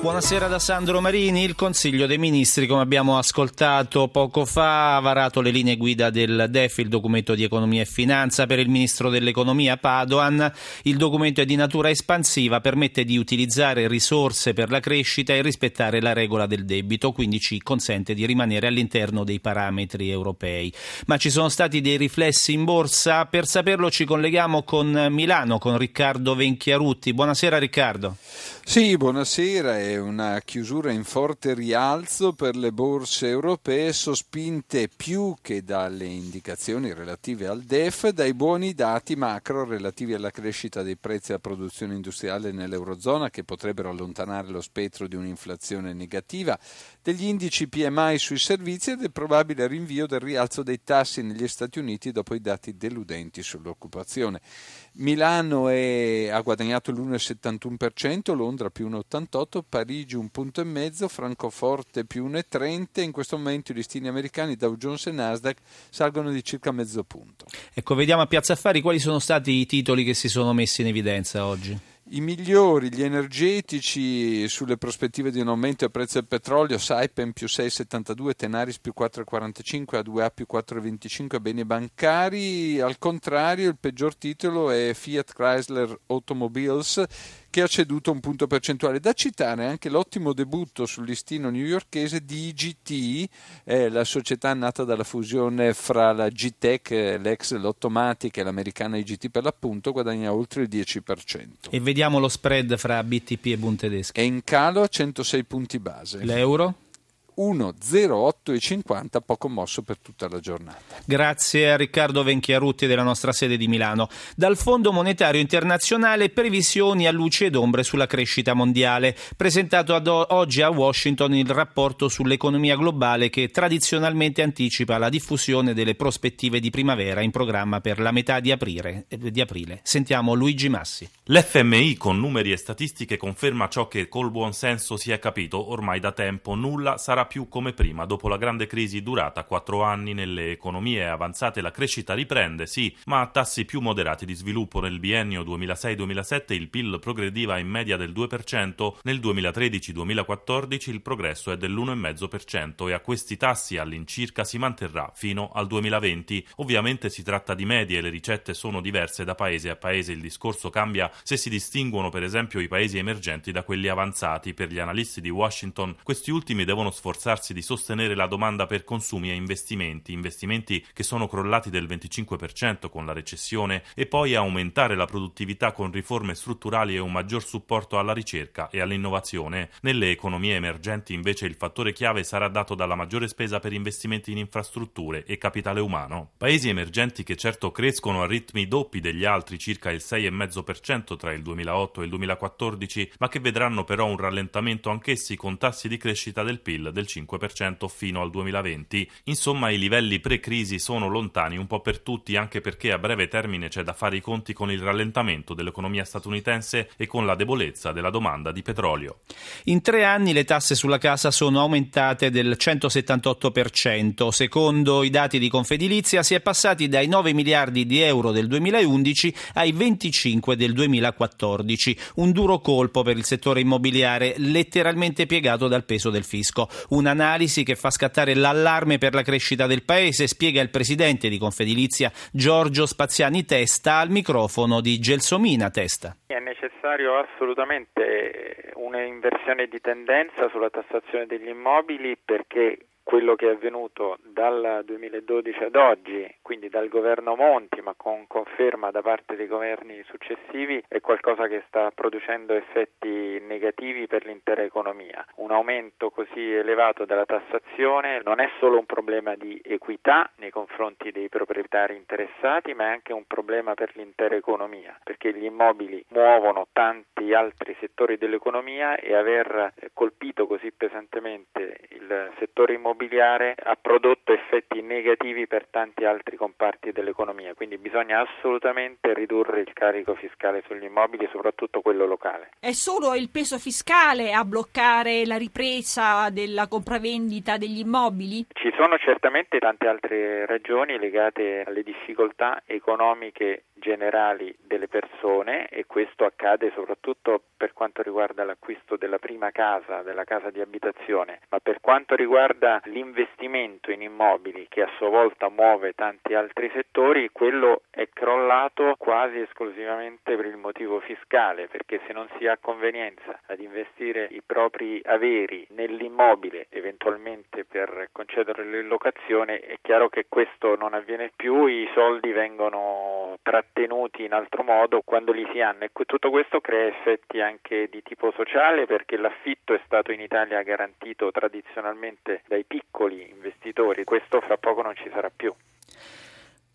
Buonasera da Sandro Marini. Il Consiglio dei Ministri, come abbiamo ascoltato poco fa, ha varato le linee guida del DEF, il documento di economia e finanza per il Ministro dell'Economia Padoan. Il documento è di natura espansiva, permette di utilizzare risorse per la crescita e rispettare la regola del debito, quindi ci consente di rimanere all'interno dei parametri europei. Ma ci sono stati dei riflessi in borsa. Per saperlo ci colleghiamo con Milano, con Riccardo Venchiarutti. Buonasera Riccardo. Sì, buonasera. Una chiusura in forte rialzo per le borse europee, sospinte più che dalle indicazioni relative al DEF, dai buoni dati macro relativi alla crescita dei prezzi alla produzione industriale nell'Eurozona, che potrebbero allontanare lo spettro di un'inflazione negativa, degli indici PMI sui servizi e del probabile rinvio del rialzo dei tassi negli Stati Uniti dopo i dati deludenti sull'occupazione. Milano è, ha guadagnato l'1,71%, Londra più 1,88%, Parigi un punto e mezzo, Francoforte più 1,30%. In questo momento i listini americani Dow Jones e Nasdaq salgono di circa mezzo punto. Ecco, vediamo a Piazza Affari quali sono stati i titoli che si sono messi in evidenza oggi. I migliori, gli energetici sulle prospettive di un aumento del prezzo del petrolio, Saipem più 6,72, Tenaris più 4,45, A2A più 4,25 beni bancari. Al contrario, il peggior titolo è Fiat Chrysler Automobiles che ha ceduto un punto percentuale. Da citare anche l'ottimo debutto sul listino newyorkese di IGT, eh, la società nata dalla fusione fra la GTEC, l'ex Lottomatic e l'americana IGT per l'appunto, guadagna oltre il 10%. E vediamo lo spread fra BTP e Bund tedeschi. È in calo a 106 punti base. L'euro? 1,0850 poco mosso per tutta la giornata. Grazie a Riccardo Venchiarutti della nostra sede di Milano. Dal Fondo Monetario Internazionale previsioni a luce ed ombre sulla crescita mondiale. Presentato ad oggi a Washington il rapporto sull'economia globale che tradizionalmente anticipa la diffusione delle prospettive di primavera in programma per la metà di aprile. Di aprile. Sentiamo Luigi Massi. L'FMI con numeri e statistiche conferma ciò che col buon senso si è capito ormai da tempo. Nulla sarà più come prima. Dopo la grande crisi durata quattro anni nelle economie avanzate la crescita riprende, sì, ma a tassi più moderati di sviluppo. Nel biennio 2006-2007 il PIL progrediva in media del 2%, nel 2013-2014 il progresso è dell'1,5% e a questi tassi all'incirca si manterrà fino al 2020. Ovviamente si tratta di medie e le ricette sono diverse da paese a paese. Il discorso cambia se si distinguono per esempio i paesi emergenti da quelli avanzati. Per gli analisti di Washington questi ultimi devono sforzare sforzarsi di sostenere la domanda per consumi e investimenti, investimenti che sono crollati del 25% con la recessione, e poi aumentare la produttività con riforme strutturali e un maggior supporto alla ricerca e all'innovazione. Nelle economie emergenti invece il fattore chiave sarà dato dalla maggiore spesa per investimenti in infrastrutture e capitale umano. Paesi emergenti che certo crescono a ritmi doppi degli altri, circa il 6,5% tra il 2008 e il 2014, ma che vedranno però un rallentamento anch'essi con tassi di crescita del PIL del 5% fino al 2020. Insomma, i livelli pre-crisi sono lontani un po' per tutti, anche perché a breve termine c'è da fare i conti con il rallentamento dell'economia statunitense e con la debolezza della domanda di petrolio. In tre anni le tasse sulla casa sono aumentate del 178%. Secondo i dati di Confedilizia si è passati dai 9 miliardi di euro del 2011 ai 25 del 2014. Un duro colpo per il settore immobiliare, letteralmente piegato dal peso del fisco. Un un'analisi che fa scattare l'allarme per la crescita del paese, spiega il presidente di Confedilizia Giorgio Spaziani Testa al microfono di Gelsomina Testa. È necessario assolutamente un'inversione di tendenza sulla tassazione degli immobili perché quello che è avvenuto dal 2012 ad oggi, quindi dal governo Monti, ma con conferma da parte dei governi successivi, è qualcosa che sta producendo effetti negativi per l'intera economia. Un aumento così elevato della tassazione non è solo un problema di equità nei confronti dei proprietari interessati, ma è anche un problema per l'intera economia, perché gli immobili muovono tanti altri settori dell'economia e aver colpito così pesantemente il settore immobiliare immobiliare ha prodotto effetti negativi per tanti altri comparti dell'economia, quindi bisogna assolutamente ridurre il carico fiscale sugli immobili, soprattutto quello locale. È solo il peso fiscale a bloccare la ripresa della compravendita degli immobili? Ci sono certamente tante altre ragioni legate alle difficoltà economiche generali delle persone e questo accade soprattutto per quanto riguarda l'acquisto della prima casa, della casa di abitazione, ma per quanto riguarda l'investimento in immobili che a sua volta muove tanti altri settori, quello è crollato quasi esclusivamente per il motivo fiscale, perché se non si ha convenienza ad investire i propri averi nell'immobile, eventualmente per concederlo in locazione, è chiaro che questo non avviene più, i soldi vengono trattenuti in altro modo quando li si hanno e tutto questo crea effetti anche di tipo sociale perché l'affitto è stato in Italia garantito tradizionalmente dai piccoli investitori, questo fra poco non ci sarà più.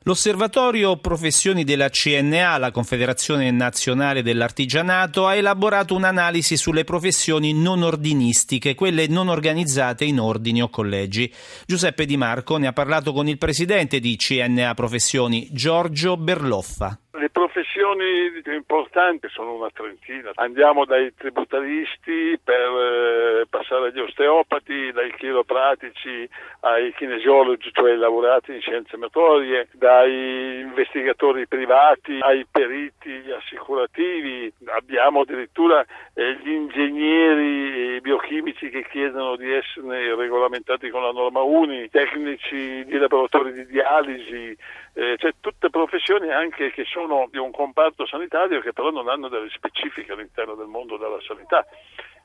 L'Osservatorio Professioni della CNA, la Confederazione Nazionale dell'Artigianato, ha elaborato un'analisi sulle professioni non ordinistiche, quelle non organizzate in ordini o collegi. Giuseppe Di Marco ne ha parlato con il presidente di CNA Professioni, Giorgio Berloffa. Le professioni più importanti sono una trentina. Andiamo dai tributaristi per passare agli osteopati, dai chiropratici ai kinesiologi, cioè laureati in scienze motorie, dai investigatori privati ai periti assicurativi. Abbiamo addirittura eh, gli ingegneri biochimici che chiedono di essere regolamentati con la norma UNI, tecnici di laboratori di dialisi, eh, cioè tutte professioni anche che sono di un comparto sanitario che però non hanno delle specifiche all'interno del mondo della sanità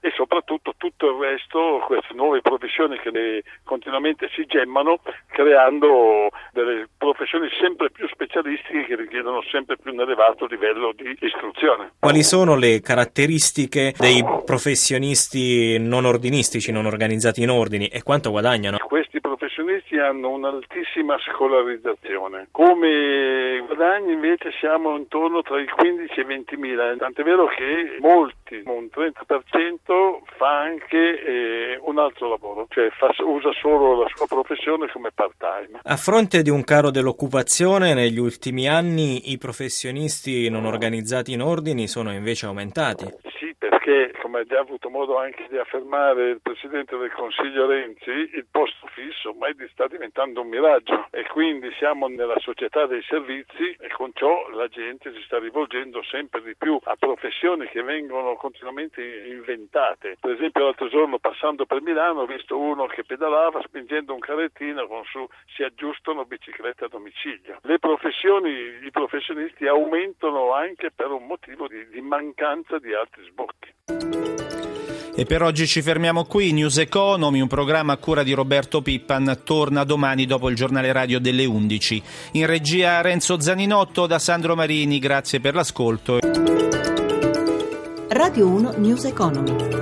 e soprattutto tutto il resto, queste nuove professioni che continuamente si gemmano, creando delle professioni sempre più specialistiche che richiedono sempre più un elevato livello di istruzione. Quali sono le caratteristiche dei professionisti non ordinistici, non organizzati in ordini e quanto guadagnano? Questi professionisti hanno un'altissima scolarizzazione. Come guadagni invece siamo intorno tra i 15 e i 20 mila, tant'è vero che molti, un 30%, fa anche eh, un altro lavoro, cioè fa, usa solo la sua professione come part-time. A fronte di un caro dell'occupazione, negli ultimi anni i professionisti non organizzati in ordini sono invece aumentati. Perché come ha già avuto modo anche di affermare il Presidente del Consiglio Renzi, il posto fisso ormai sta diventando un miraggio e quindi siamo nella società dei servizi e con ciò la gente si sta rivolgendo sempre di più a professioni che vengono continuamente inventate. Per esempio l'altro giorno passando per Milano ho visto uno che pedalava spingendo un carrettino con su si aggiustano biciclette a domicilio. Le professioni, i professionisti aumentano anche per un motivo di, di mancanza di altri sbocchi. E per oggi ci fermiamo qui. News Economy, un programma a cura di Roberto Pippan, torna domani dopo il giornale radio delle 11. In regia Renzo Zaninotto da Sandro Marini, grazie per l'ascolto. Radio 1 News Economy.